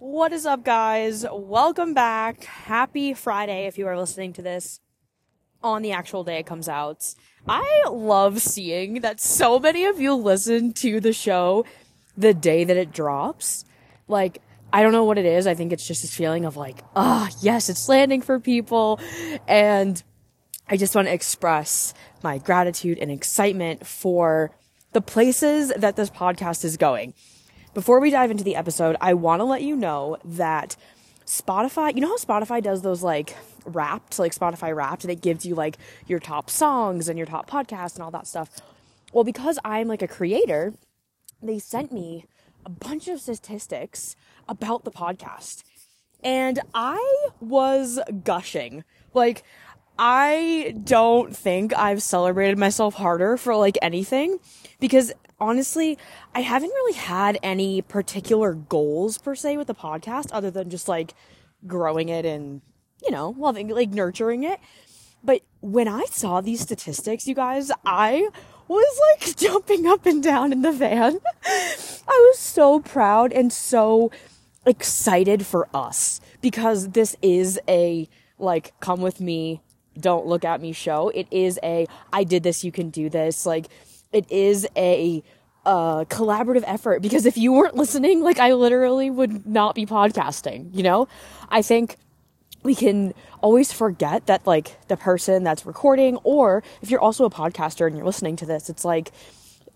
What is up, guys? Welcome back. Happy Friday if you are listening to this on the actual day it comes out. I love seeing that so many of you listen to the show the day that it drops. Like, I don't know what it is. I think it's just this feeling of like, ah, oh, yes, it's landing for people. And I just want to express my gratitude and excitement for the places that this podcast is going. Before we dive into the episode, I want to let you know that Spotify, you know how Spotify does those like wrapped, like Spotify wrapped, it gives you like your top songs and your top podcasts and all that stuff. Well, because I'm like a creator, they sent me a bunch of statistics about the podcast. And I was gushing. Like, I don't think I've celebrated myself harder for like anything because honestly, I haven't really had any particular goals per se with the podcast other than just like growing it and, you know, loving, like nurturing it. But when I saw these statistics, you guys, I was like jumping up and down in the van. I was so proud and so excited for us because this is a like come with me don't look at me show it is a i did this you can do this like it is a uh, collaborative effort because if you weren't listening, like I literally would not be podcasting, you know? I think we can always forget that like the person that's recording or if you're also a podcaster and you're listening to this, it's like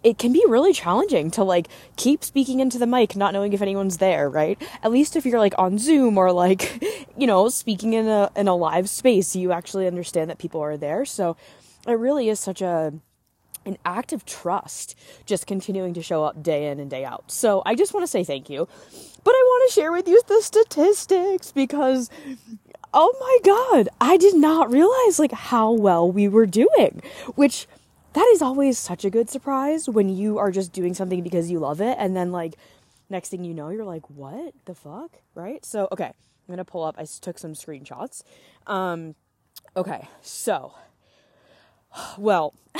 it can be really challenging to like keep speaking into the mic not knowing if anyone's there, right? At least if you're like on Zoom or like, you know, speaking in a in a live space, you actually understand that people are there. So it really is such a an act of trust just continuing to show up day in and day out. So I just want to say thank you. But I want to share with you the statistics because oh my god, I did not realize like how well we were doing, which that is always such a good surprise when you are just doing something because you love it and then like next thing you know you're like what the fuck, right? So okay, I'm going to pull up I took some screenshots. Um okay, so well,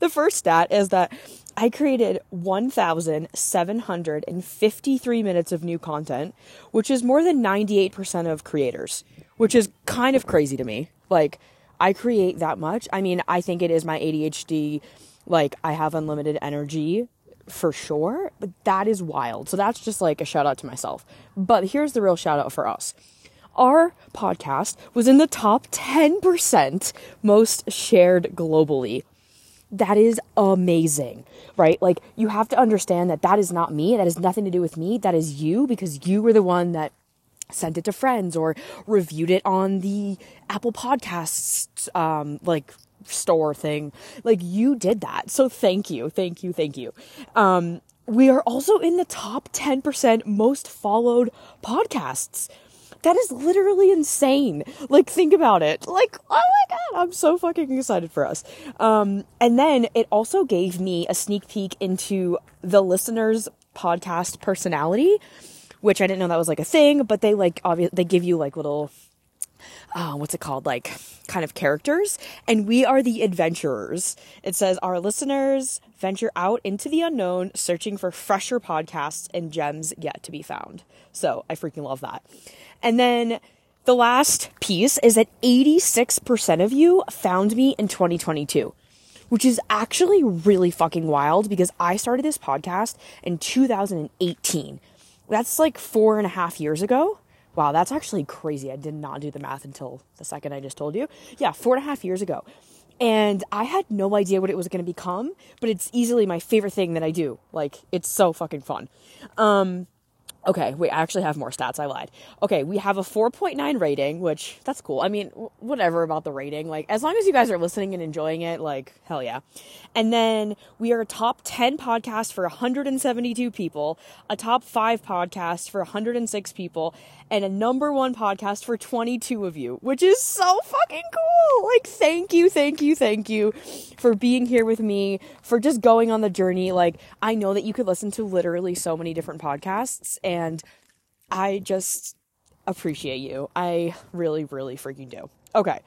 the first stat is that I created 1,753 minutes of new content, which is more than 98% of creators, which is kind of crazy to me. Like, I create that much. I mean, I think it is my ADHD. Like, I have unlimited energy for sure, but that is wild. So, that's just like a shout out to myself. But here's the real shout out for us our podcast was in the top 10% most shared globally. That is amazing, right? Like, you have to understand that that is not me. That has nothing to do with me. That is you because you were the one that sent it to friends or reviewed it on the Apple Podcasts, um, like, store thing. Like, you did that. So, thank you, thank you, thank you. Um, we are also in the top 10% most followed podcasts. That is literally insane. Like, think about it. Like, oh my god, I'm so fucking excited for us. Um, and then it also gave me a sneak peek into the listener's podcast personality, which I didn't know that was like a thing, but they like, obviously, they give you like little uh, what's it called? Like kind of characters. And we are the adventurers. It says our listeners venture out into the unknown, searching for fresher podcasts and gems yet to be found. So I freaking love that. And then the last piece is that 86% of you found me in 2022, which is actually really fucking wild because I started this podcast in 2018. That's like four and a half years ago. Wow, that's actually crazy. I did not do the math until the second I just told you. Yeah, four and a half years ago. And I had no idea what it was going to become, but it's easily my favorite thing that I do. Like, it's so fucking fun. Um, Okay, wait, I actually have more stats. I lied. Okay, we have a 4.9 rating, which that's cool. I mean, whatever about the rating. Like, as long as you guys are listening and enjoying it, like, hell yeah. And then we are a top 10 podcast for 172 people, a top 5 podcast for 106 people, and a number one podcast for 22 of you, which is so fucking cool. Like, thank you, thank you, thank you for being here with me, for just going on the journey. Like, I know that you could listen to literally so many different podcasts and I just appreciate you. I really, really freaking do. Okay.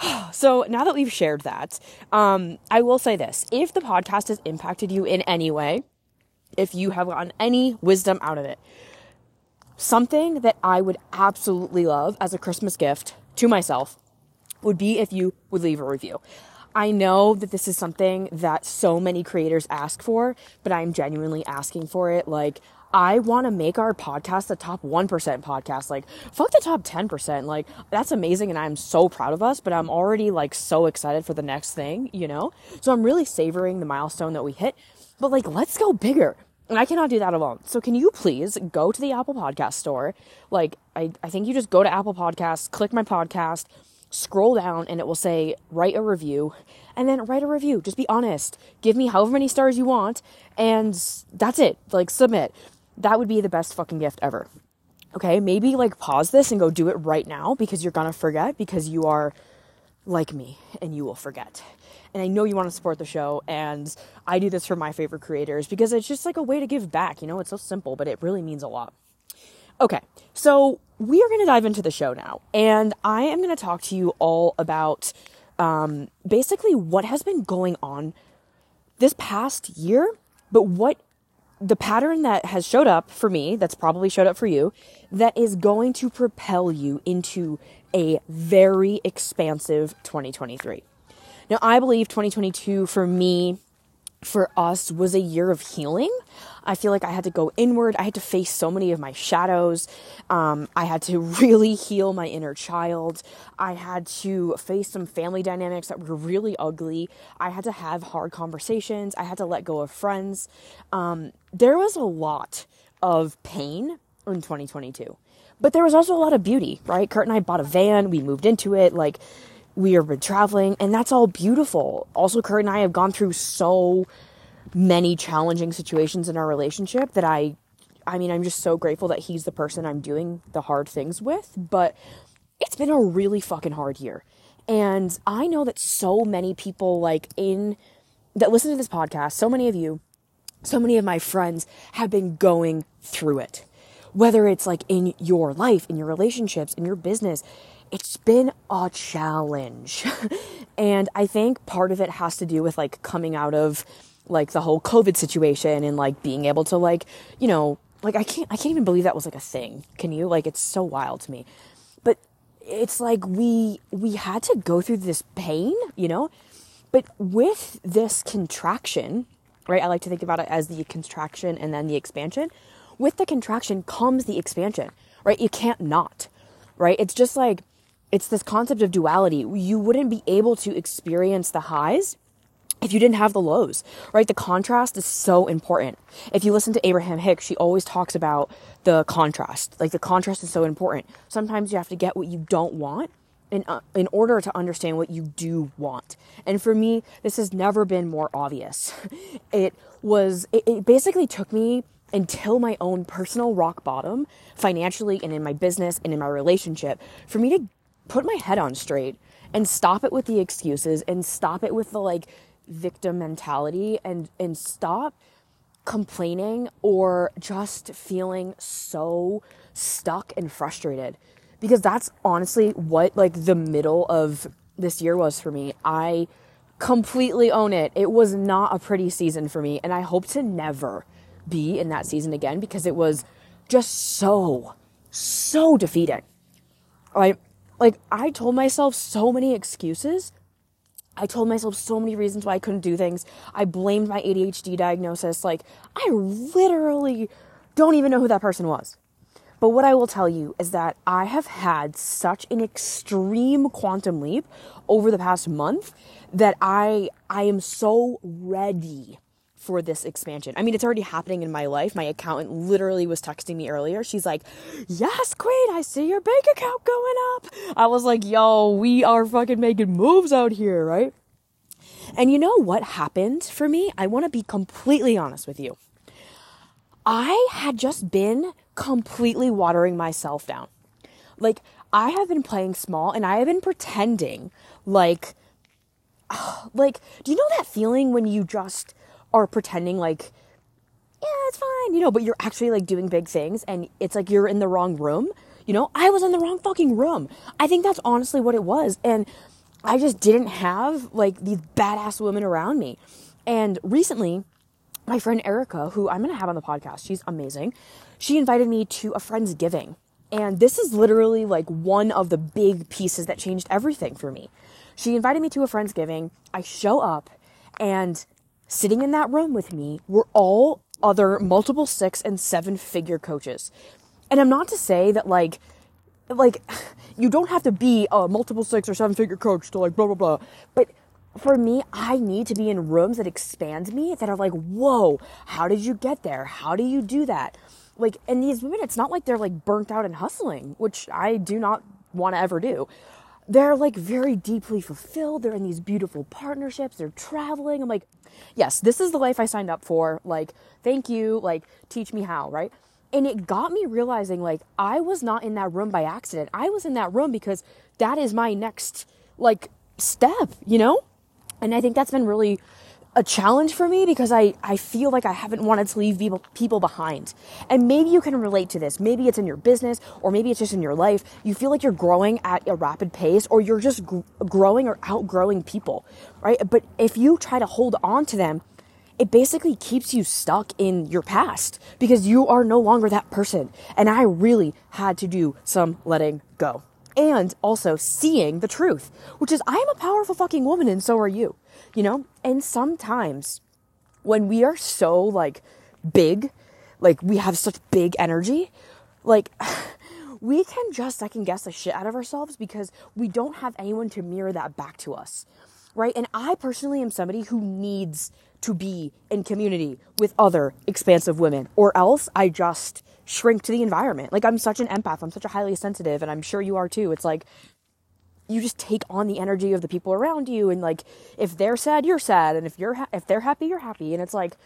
So now that we've shared that, um, I will say this. If the podcast has impacted you in any way, if you have gotten any wisdom out of it, something that I would absolutely love as a Christmas gift to myself would be if you would leave a review. I know that this is something that so many creators ask for, but I'm genuinely asking for it. Like, I want to make our podcast the top 1% podcast. Like, fuck the top 10%. Like, that's amazing. And I'm so proud of us, but I'm already like so excited for the next thing, you know? So I'm really savoring the milestone that we hit. But like, let's go bigger. And I cannot do that alone. So can you please go to the Apple Podcast store? Like, I, I think you just go to Apple Podcasts, click my podcast, scroll down, and it will say write a review. And then write a review. Just be honest. Give me however many stars you want. And that's it. Like, submit. That would be the best fucking gift ever. Okay, maybe like pause this and go do it right now because you're gonna forget because you are like me and you will forget. And I know you want to support the show, and I do this for my favorite creators because it's just like a way to give back. You know, it's so simple, but it really means a lot. Okay, so we are going to dive into the show now, and I am going to talk to you all about um, basically what has been going on this past year, but what the pattern that has showed up for me, that's probably showed up for you, that is going to propel you into a very expansive 2023. Now, I believe 2022 for me, for us, was a year of healing. I feel like I had to go inward. I had to face so many of my shadows. Um, I had to really heal my inner child. I had to face some family dynamics that were really ugly. I had to have hard conversations. I had to let go of friends. Um, there was a lot of pain in 2022. But there was also a lot of beauty, right? Kurt and I bought a van, we moved into it, like we have been traveling, and that's all beautiful. Also, Kurt and I have gone through so many challenging situations in our relationship that I I mean, I'm just so grateful that he's the person I'm doing the hard things with, but it's been a really fucking hard year. And I know that so many people like in that listen to this podcast, so many of you, so many of my friends have been going through it whether it's like in your life, in your relationships, in your business, it's been a challenge. and I think part of it has to do with like coming out of like the whole COVID situation and like being able to like, you know, like I can't I can't even believe that was like a thing. Can you? Like it's so wild to me. But it's like we we had to go through this pain, you know? But with this contraction, right? I like to think about it as the contraction and then the expansion with the contraction comes the expansion, right? You can't not, right? It's just like, it's this concept of duality. You wouldn't be able to experience the highs if you didn't have the lows, right? The contrast is so important. If you listen to Abraham Hicks, she always talks about the contrast. Like the contrast is so important. Sometimes you have to get what you don't want in uh, in order to understand what you do want. And for me, this has never been more obvious. It was it, it basically took me until my own personal rock bottom financially and in my business and in my relationship for me to put my head on straight and stop it with the excuses and stop it with the like victim mentality and and stop complaining or just feeling so stuck and frustrated. Because that's honestly what like the middle of this year was for me. I completely own it. It was not a pretty season for me and i hope to never be in that season again because it was just so, so defeating. Like, like I told myself so many excuses. I told myself so many reasons why I couldn't do things. I blamed my ADHD diagnosis. Like, I literally don't even know who that person was. But what I will tell you is that I have had such an extreme quantum leap over the past month that I I am so ready for this expansion. I mean, it's already happening in my life. My accountant literally was texting me earlier. She's like, Yes, Queen, I see your bank account going up. I was like, Yo, we are fucking making moves out here, right? And you know what happened for me? I want to be completely honest with you. I had just been completely watering myself down. Like, I have been playing small and I have been pretending like, like, do you know that feeling when you just are pretending like yeah, it's fine, you know, but you're actually like doing big things and it's like you're in the wrong room. You know, I was in the wrong fucking room. I think that's honestly what it was. And I just didn't have like these badass women around me. And recently, my friend Erica, who I'm going to have on the podcast, she's amazing. She invited me to a friend's giving. And this is literally like one of the big pieces that changed everything for me. She invited me to a friend's giving. I show up and sitting in that room with me were all other multiple six and seven figure coaches. And I'm not to say that like like you don't have to be a multiple six or seven figure coach to like blah blah blah. But for me, I need to be in rooms that expand me that are like, whoa, how did you get there? How do you do that? Like, and these women, it's not like they're like burnt out and hustling, which I do not want to ever do. They're like very deeply fulfilled. They're in these beautiful partnerships. They're traveling. I'm like, yes, this is the life I signed up for. Like, thank you. Like, teach me how, right? And it got me realizing like I was not in that room by accident. I was in that room because that is my next like step, you know? And I think that's been really a challenge for me because I, I feel like I haven't wanted to leave people, people behind. And maybe you can relate to this. Maybe it's in your business or maybe it's just in your life. You feel like you're growing at a rapid pace or you're just gr- growing or outgrowing people, right? But if you try to hold on to them, it basically keeps you stuck in your past because you are no longer that person. And I really had to do some letting go and also seeing the truth, which is I am a powerful fucking woman and so are you, you know? And sometimes when we are so like big, like we have such big energy, like we can just second guess the shit out of ourselves because we don't have anyone to mirror that back to us. Right? And I personally am somebody who needs to be in community with other expansive women, or else I just shrink to the environment. Like I'm such an empath, I'm such a highly sensitive, and I'm sure you are too. It's like you just take on the energy of the people around you, and like if they're sad, you're sad, and if you're ha- if they're happy, you're happy, and it's like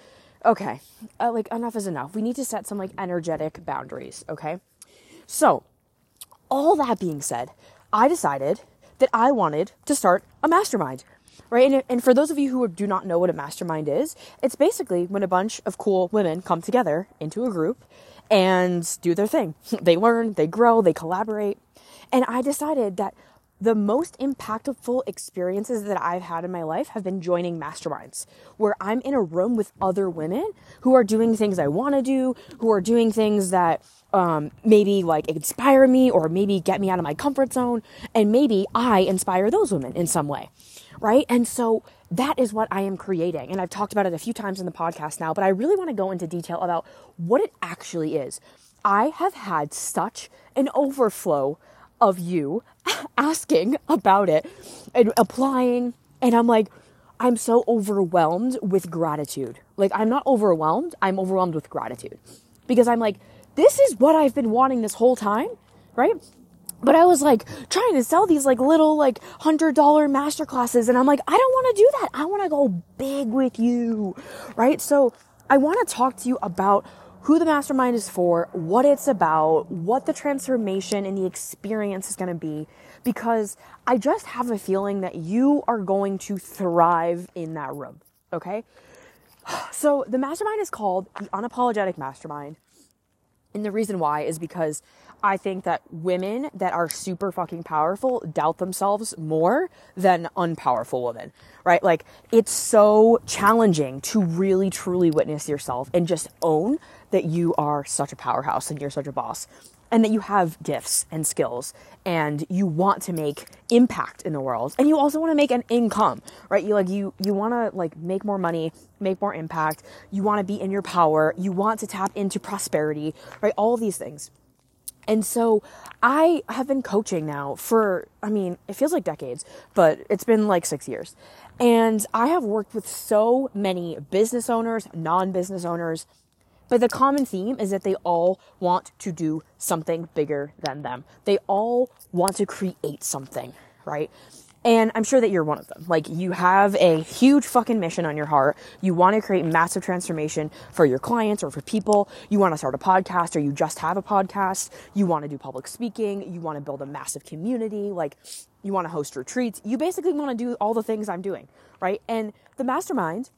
okay, uh, like enough is enough. We need to set some like energetic boundaries. Okay, so all that being said, I decided that I wanted to start a mastermind right? And, and for those of you who do not know what a mastermind is, it's basically when a bunch of cool women come together into a group and do their thing. They learn, they grow, they collaborate. And I decided that the most impactful experiences that I've had in my life have been joining masterminds where I'm in a room with other women who are doing things I want to do, who are doing things that um, maybe like inspire me or maybe get me out of my comfort zone. And maybe I inspire those women in some way right? And so that is what I am creating. And I've talked about it a few times in the podcast now, but I really want to go into detail about what it actually is. I have had such an overflow of you asking about it and applying. And I'm like, I'm so overwhelmed with gratitude. Like, I'm not overwhelmed, I'm overwhelmed with gratitude. Because I'm like, this is what I've been wanting this whole time, right? but I was like trying to sell these like little like hundred dollar master classes, and I'm like, I don't want to do that. I want to go big with you, right? So I want to talk to you about who the mastermind is for, what it's about, what the transformation and the experience is going to be, because I just have a feeling that you are going to thrive in that room. Okay. So the mastermind is called the Unapologetic Mastermind. And the reason why is because I think that women that are super fucking powerful doubt themselves more than unpowerful women, right? Like, it's so challenging to really truly witness yourself and just own that you are such a powerhouse and you're such a boss and that you have gifts and skills and you want to make impact in the world and you also want to make an income right? You like you you want to like make more money make more impact. You want to be in your power. You want to tap into prosperity right? All these things. And so I have been coaching now for, I mean, it feels like decades, but it's been like six years. And I have worked with so many business owners, non business owners, but the common theme is that they all want to do something bigger than them. They all want to create something, right? And I'm sure that you're one of them. Like, you have a huge fucking mission on your heart. You want to create massive transformation for your clients or for people. You want to start a podcast or you just have a podcast. You want to do public speaking. You want to build a massive community. Like, you want to host retreats. You basically want to do all the things I'm doing, right? And the mastermind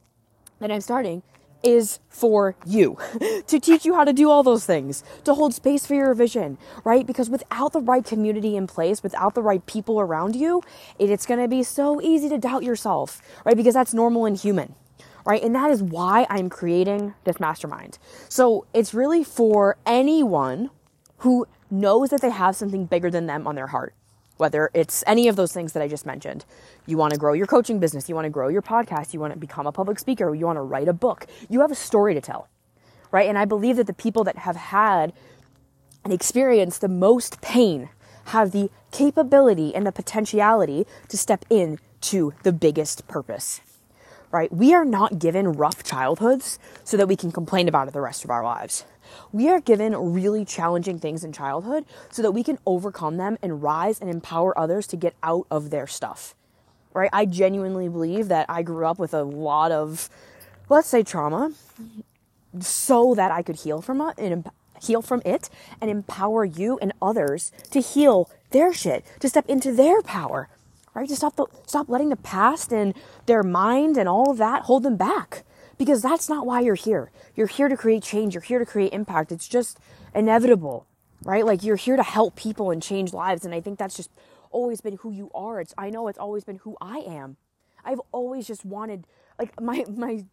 that I'm starting is for you to teach you how to do all those things, to hold space for your vision, right? Because without the right community in place, without the right people around you, it, it's going to be so easy to doubt yourself, right? Because that's normal and human, right? And that is why I'm creating this mastermind. So it's really for anyone who knows that they have something bigger than them on their heart. Whether it's any of those things that I just mentioned. You want to grow your coaching business, you want to grow your podcast, you want to become a public speaker, you want to write a book. You have a story to tell, right? And I believe that the people that have had and experienced the most pain have the capability and the potentiality to step in to the biggest purpose. Right? We are not given rough childhoods so that we can complain about it the rest of our lives. We are given really challenging things in childhood so that we can overcome them and rise and empower others to get out of their stuff. Right? I genuinely believe that I grew up with a lot of, let's say, trauma so that I could heal from it and heal from it and empower you and others to heal their shit, to step into their power, right? To stop the, stop letting the past and their mind and all of that hold them back. Because that's not why you're here. You're here to create change. You're here to create impact. It's just inevitable, right? Like you're here to help people and change lives. And I think that's just always been who you are. It's, I know it's always been who I am. I've always just wanted like my my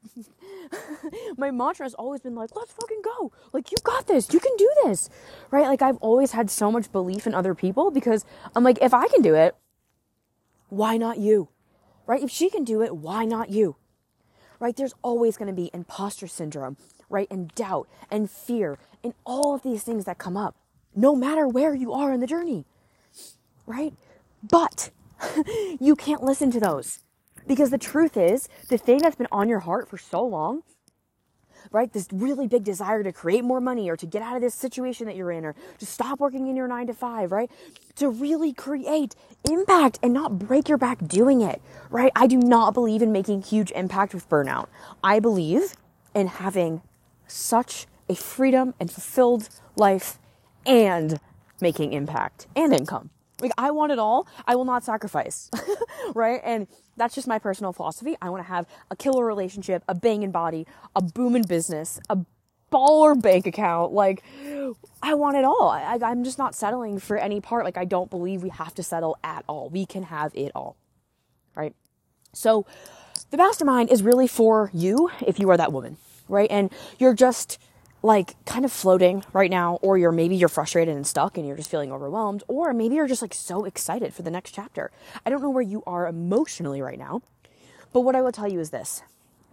my mantra has always been like let's fucking go like you got this you can do this right like i've always had so much belief in other people because i'm like if i can do it why not you? Right? If she can do it, why not you? Right? There's always going to be imposter syndrome, right? And doubt and fear and all of these things that come up, no matter where you are in the journey. Right? But you can't listen to those because the truth is, the thing that's been on your heart for so long right? This really big desire to create more money or to get out of this situation that you're in or to stop working in your nine to five, right? To really create impact and not break your back doing it, right? I do not believe in making huge impact with burnout. I believe in having such a freedom and fulfilled life and making impact and income. Like I want it all. I will not sacrifice. right? And that's just my personal philosophy. I want to have a killer relationship, a banging body, a booming business, a baller bank account. Like I want it all. I, I'm just not settling for any part. Like I don't believe we have to settle at all. We can have it all. Right? So the mastermind is really for you if you are that woman, right? And you're just like kind of floating right now or you're maybe you're frustrated and stuck and you're just feeling overwhelmed or maybe you're just like so excited for the next chapter. I don't know where you are emotionally right now. But what I will tell you is this.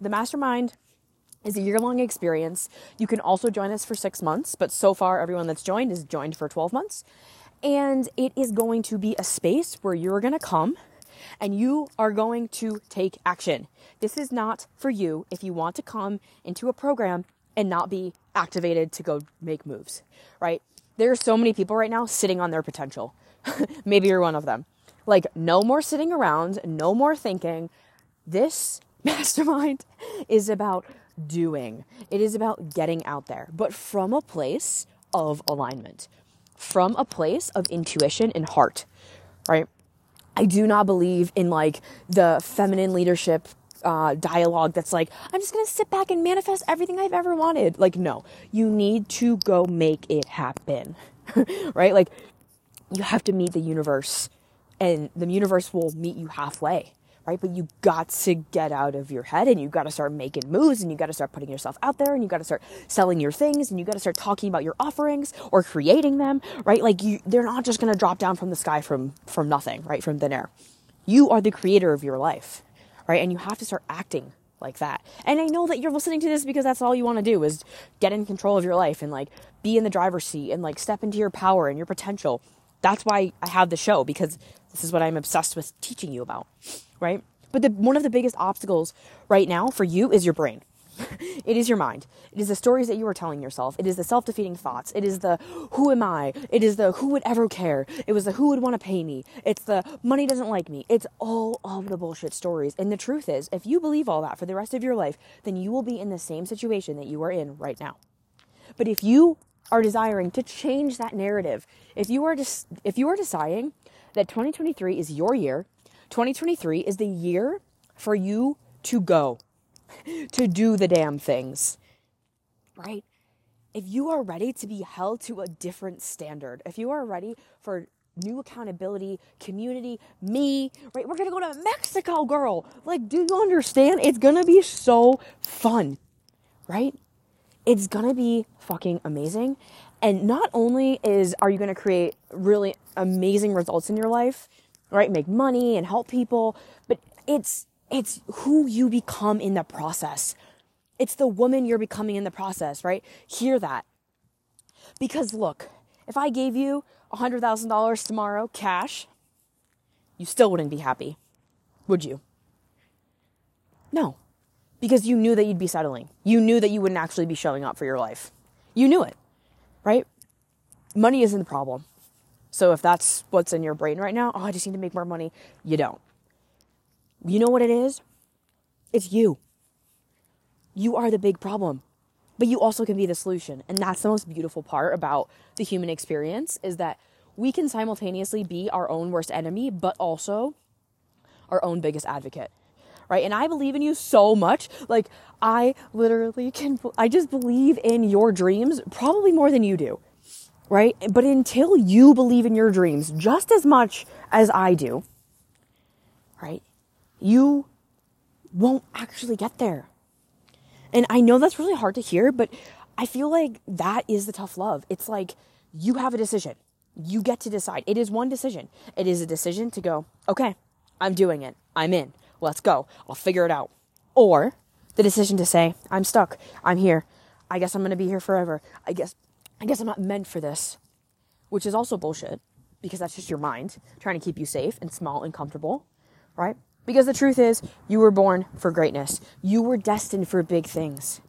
The mastermind is a year-long experience. You can also join us for 6 months, but so far everyone that's joined is joined for 12 months. And it is going to be a space where you're going to come and you are going to take action. This is not for you if you want to come into a program and not be activated to go make moves, right? There are so many people right now sitting on their potential. Maybe you're one of them. Like, no more sitting around, no more thinking. This mastermind is about doing, it is about getting out there, but from a place of alignment, from a place of intuition and heart, right? I do not believe in like the feminine leadership uh, dialogue that's like, I'm just gonna sit back and manifest everything I've ever wanted. Like, no, you need to go make it happen, right? Like, you have to meet the universe, and the universe will meet you halfway, right? But you got to get out of your head and you got to start making moves and you got to start putting yourself out there and you got to start selling your things and you got to start talking about your offerings or creating them, right? Like, you, they're not just gonna drop down from the sky from from nothing, right? From thin air. You are the creator of your life right? And you have to start acting like that. And I know that you're listening to this because that's all you want to do is get in control of your life and like be in the driver's seat and like step into your power and your potential. That's why I have the show because this is what I'm obsessed with teaching you about, right? But the, one of the biggest obstacles right now for you is your brain. It is your mind. It is the stories that you are telling yourself. It is the self defeating thoughts. It is the who am I? It is the who would ever care? It was the who would want to pay me? It's the money doesn't like me. It's all of the bullshit stories. And the truth is, if you believe all that for the rest of your life, then you will be in the same situation that you are in right now. But if you are desiring to change that narrative, if you are just if you are deciding that 2023 is your year, 2023 is the year for you to go to do the damn things. Right? If you are ready to be held to a different standard, if you are ready for new accountability, community, me, right? We're gonna go to Mexico, girl. Like, do you understand? It's gonna be so fun, right? It's gonna be fucking amazing. And not only is are you gonna create really amazing results in your life, right? Make money and help people, but it's it's who you become in the process. It's the woman you're becoming in the process, right? Hear that. Because look, if I gave you $100,000 tomorrow, cash, you still wouldn't be happy, would you? No, because you knew that you'd be settling. You knew that you wouldn't actually be showing up for your life. You knew it, right? Money isn't the problem. So if that's what's in your brain right now, oh, I just need to make more money, you don't. You know what it is? It's you. You are the big problem but you also can be the solution. And that's the most beautiful part about the human experience is that we can simultaneously be our own worst enemy, but also our own biggest advocate. Right? And I believe in you so much. Like, I literally can, I just believe in your dreams probably more than you do. Right? But until you believe in your dreams just as much as I do, right? You won't actually get there. And I know that's really hard to hear, but I feel like that is the tough love. It's like you have a decision. You get to decide. It is one decision. It is a decision to go, okay, I'm doing it. I'm in. Let's go. I'll figure it out. Or the decision to say, I'm stuck. I'm here. I guess I'm going to be here forever. I guess I guess I'm not meant for this. Which is also bullshit because that's just your mind trying to keep you safe and small and comfortable, right? Because the truth is, you were born for greatness. You were destined for big things,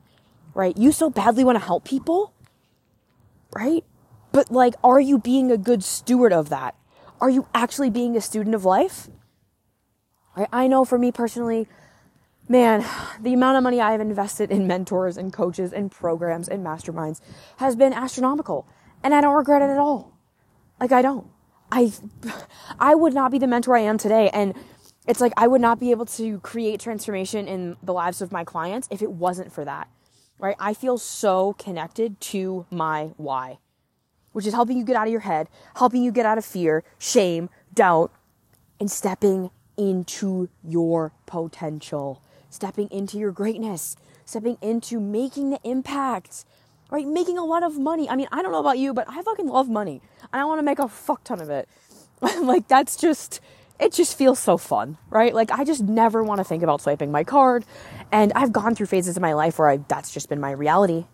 right? You so badly want to help people, right? But like, are you being a good steward of that? Are you actually being a student of life? Right? I know for me personally, man, the amount of money I have invested in mentors and coaches and programs and masterminds has been astronomical. And I don't regret it at all. Like I don't. I I would not be the mentor I am today and it's like I would not be able to create transformation in the lives of my clients if it wasn't for that. Right? I feel so connected to my why, which is helping you get out of your head, helping you get out of fear, shame, doubt, and stepping into your potential, stepping into your greatness, stepping into making the impact, right? Making a lot of money. I mean, I don't know about you, but I fucking love money and I want to make a fuck ton of it. like, that's just it just feels so fun, right? Like I just never want to think about swiping my card. And I've gone through phases in my life where I, that's just been my reality.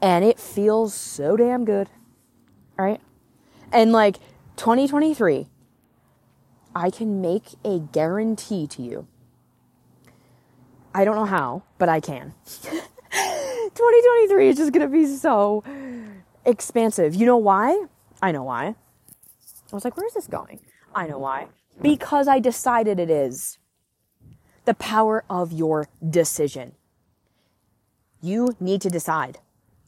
And it feels so damn good, right? And like 2023, I can make a guarantee to you. I don't know how, but I can. 2023 is just going to be so expansive. You know why? I know why. I was like, where's this going? I know why. Because I decided it is. The power of your decision. You need to decide.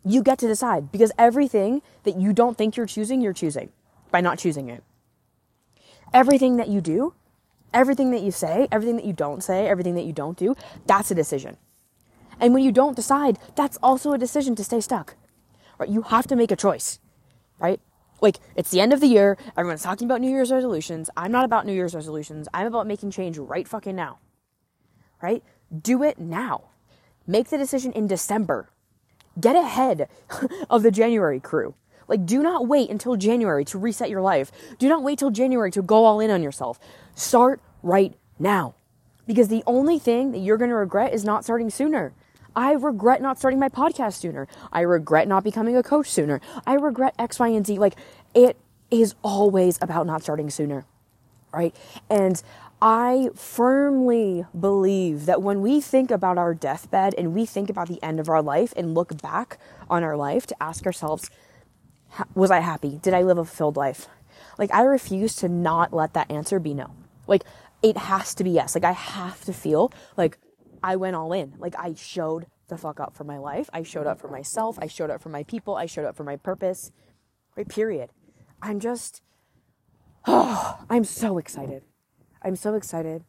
You get to decide because everything that you don't think you're choosing, you're choosing by not choosing it. Everything that you do, everything that you say, everything that you don't say, everything that you don't do, that's a decision. And when you don't decide, that's also a decision to stay stuck. Right? You have to make a choice. Right? Like it's the end of the year. Everyone's talking about new year's resolutions. I'm not about new year's resolutions. I'm about making change right fucking now. Right? Do it now. Make the decision in december. Get ahead of the january crew. Like do not wait until january to reset your life. Do not wait till january to go all in on yourself. Start right now. Because the only thing that you're going to regret is not starting sooner I regret not starting my podcast sooner. I regret not becoming a coach sooner. I regret X, Y, and Z. Like, it is always about not starting sooner, right? And I firmly believe that when we think about our deathbed and we think about the end of our life and look back on our life to ask ourselves, was I happy? Did I live a fulfilled life? Like, I refuse to not let that answer be no. Like, it has to be yes. Like, I have to feel like I went all in. Like I showed the fuck up for my life. I showed up for myself. I showed up for my people. I showed up for my purpose. Right? Period. I'm just, oh, I'm so excited. I'm so excited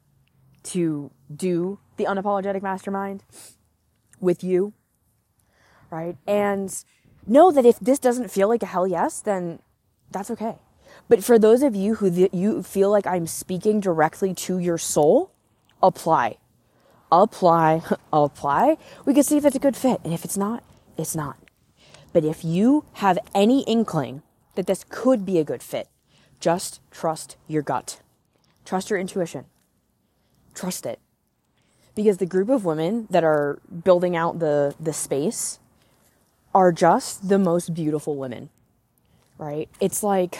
to do the unapologetic mastermind with you. Right? And know that if this doesn't feel like a hell yes, then that's okay. But for those of you who th- you feel like I'm speaking directly to your soul, apply. Apply, apply. We can see if it's a good fit. And if it's not, it's not. But if you have any inkling that this could be a good fit, just trust your gut. Trust your intuition. Trust it. Because the group of women that are building out the, the space are just the most beautiful women, right? It's like,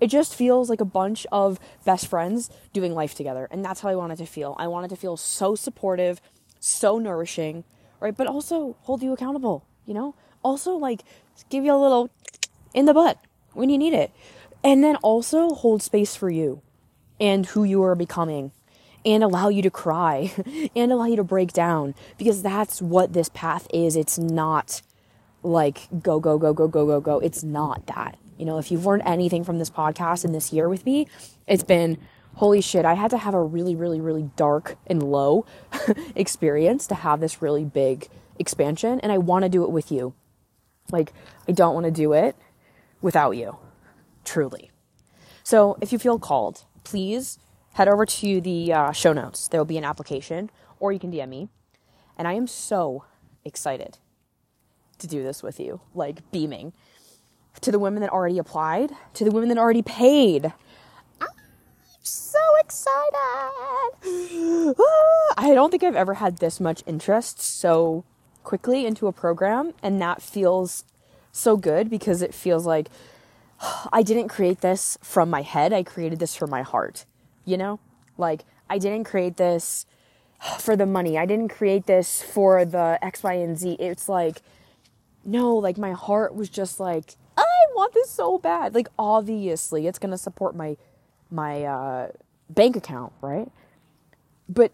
it just feels like a bunch of best friends doing life together. And that's how I want it to feel. I want it to feel so supportive, so nourishing, right? But also hold you accountable, you know? Also, like, give you a little in the butt when you need it. And then also hold space for you and who you are becoming and allow you to cry and allow you to break down because that's what this path is. It's not like go, go, go, go, go, go, go. It's not that. You know, if you've learned anything from this podcast and this year with me, it's been holy shit, I had to have a really, really, really dark and low experience to have this really big expansion. And I want to do it with you. Like, I don't want to do it without you, truly. So if you feel called, please head over to the uh, show notes. There will be an application, or you can DM me. And I am so excited to do this with you, like beaming. To the women that already applied, to the women that already paid. I'm so excited. I don't think I've ever had this much interest so quickly into a program, and that feels so good because it feels like I didn't create this from my head, I created this from my heart. You know? Like, I didn't create this for the money. I didn't create this for the X, Y, and Z. It's like, no, like my heart was just like, I want this so bad. Like, obviously, it's gonna support my my uh, bank account, right? But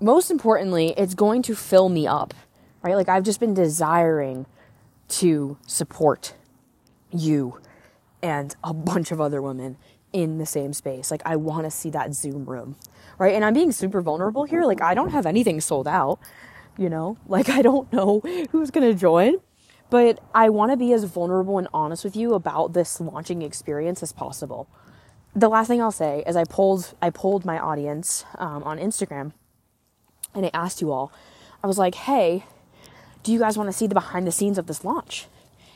most importantly, it's going to fill me up, right? Like, I've just been desiring to support you and a bunch of other women in the same space. Like, I want to see that Zoom room, right? And I'm being super vulnerable here. Like, I don't have anything sold out, you know? Like, I don't know who's going to join, but I want to be as vulnerable and honest with you about this launching experience as possible. The last thing I'll say is I pulled I pulled my audience um, on Instagram, and I asked you all. I was like, "Hey, do you guys want to see the behind the scenes of this launch?"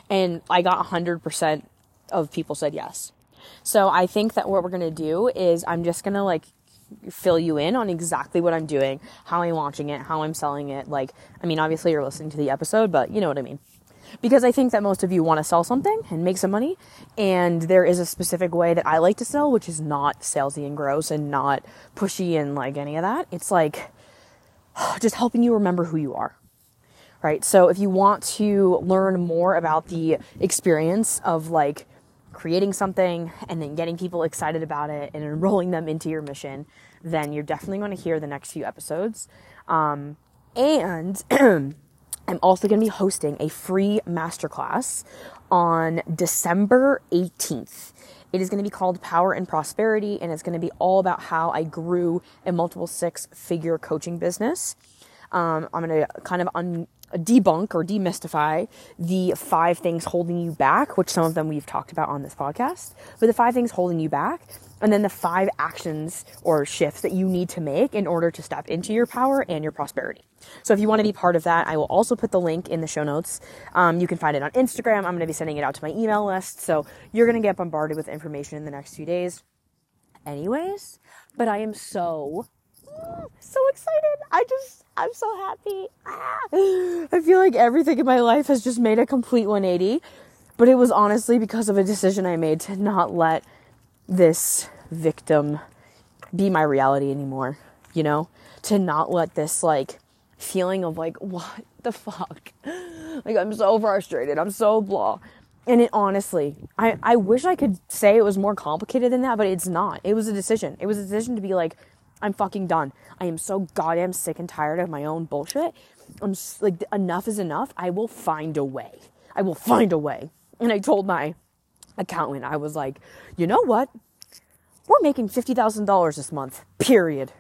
And I got 100% of people said yes. So I think that what we're going to do is I'm just going to like fill you in on exactly what I'm doing, how I'm launching it, how I'm selling it. Like, I mean, obviously you're listening to the episode, but you know what I mean. Because I think that most of you want to sell something and make some money, and there is a specific way that I like to sell, which is not salesy and gross and not pushy and like any of that. It's like just helping you remember who you are. Right? So if you want to learn more about the experience of like creating something and then getting people excited about it and enrolling them into your mission, then you're definitely going to hear the next few episodes. Um, and I'm also going to be hosting a free masterclass on December 18th. It is going to be called Power and Prosperity, and it's going to be all about how I grew a multiple six figure coaching business. Um, I'm going to kind of un- debunk or demystify the five things holding you back, which some of them we've talked about on this podcast, but the five things holding you back, and then the five actions or shifts that you need to make in order to step into your power and your prosperity. So if you want to be part of that, I will also put the link in the show notes. Um, you can find it on Instagram. I'm going to be sending it out to my email list. So you're going to get bombarded with information in the next few days. Anyways, but I am so, so excited. I just, I'm so happy. Ah. I feel like everything in my life has just made a complete 180. But it was honestly because of a decision I made to not let this victim be my reality anymore. You know, to not let this like feeling of like, what the fuck? Like, I'm so frustrated. I'm so blah. And it honestly, I, I wish I could say it was more complicated than that, but it's not. It was a decision. It was a decision to be like, I'm fucking done. I am so goddamn sick and tired of my own bullshit. I'm like, enough is enough. I will find a way. I will find a way. And I told my accountant, I was like, you know what? We're making $50,000 this month, period.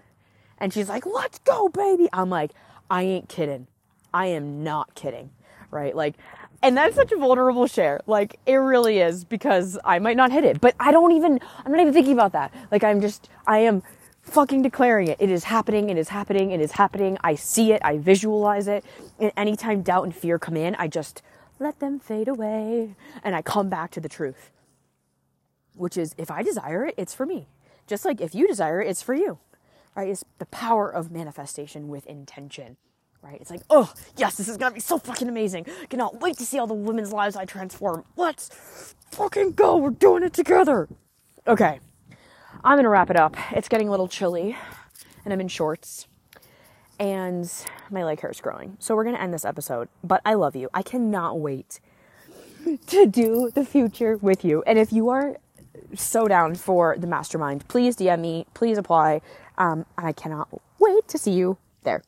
And she's like, let's go, baby. I'm like, I ain't kidding. I am not kidding, right? Like, And that's such a vulnerable share. Like it really is because I might not hit it, but I don't even I'm not even thinking about that. Like I'm just I am fucking declaring it. It is happening, it is happening, it is happening. I see it, I visualize it. And anytime doubt and fear come in, I just let them fade away and I come back to the truth. Which is if I desire it, it's for me. Just like if you desire it, it's for you. Right? It's the power of manifestation with intention right? It's like, oh, yes, this is gonna be so fucking amazing. Cannot wait to see all the women's lives I transform. Let's fucking go. We're doing it together. Okay, I'm gonna wrap it up. It's getting a little chilly, and I'm in shorts, and my leg hair is growing. So we're gonna end this episode. But I love you. I cannot wait to do the future with you. And if you are so down for the mastermind, please DM me. Please apply. Um, I cannot wait to see you there.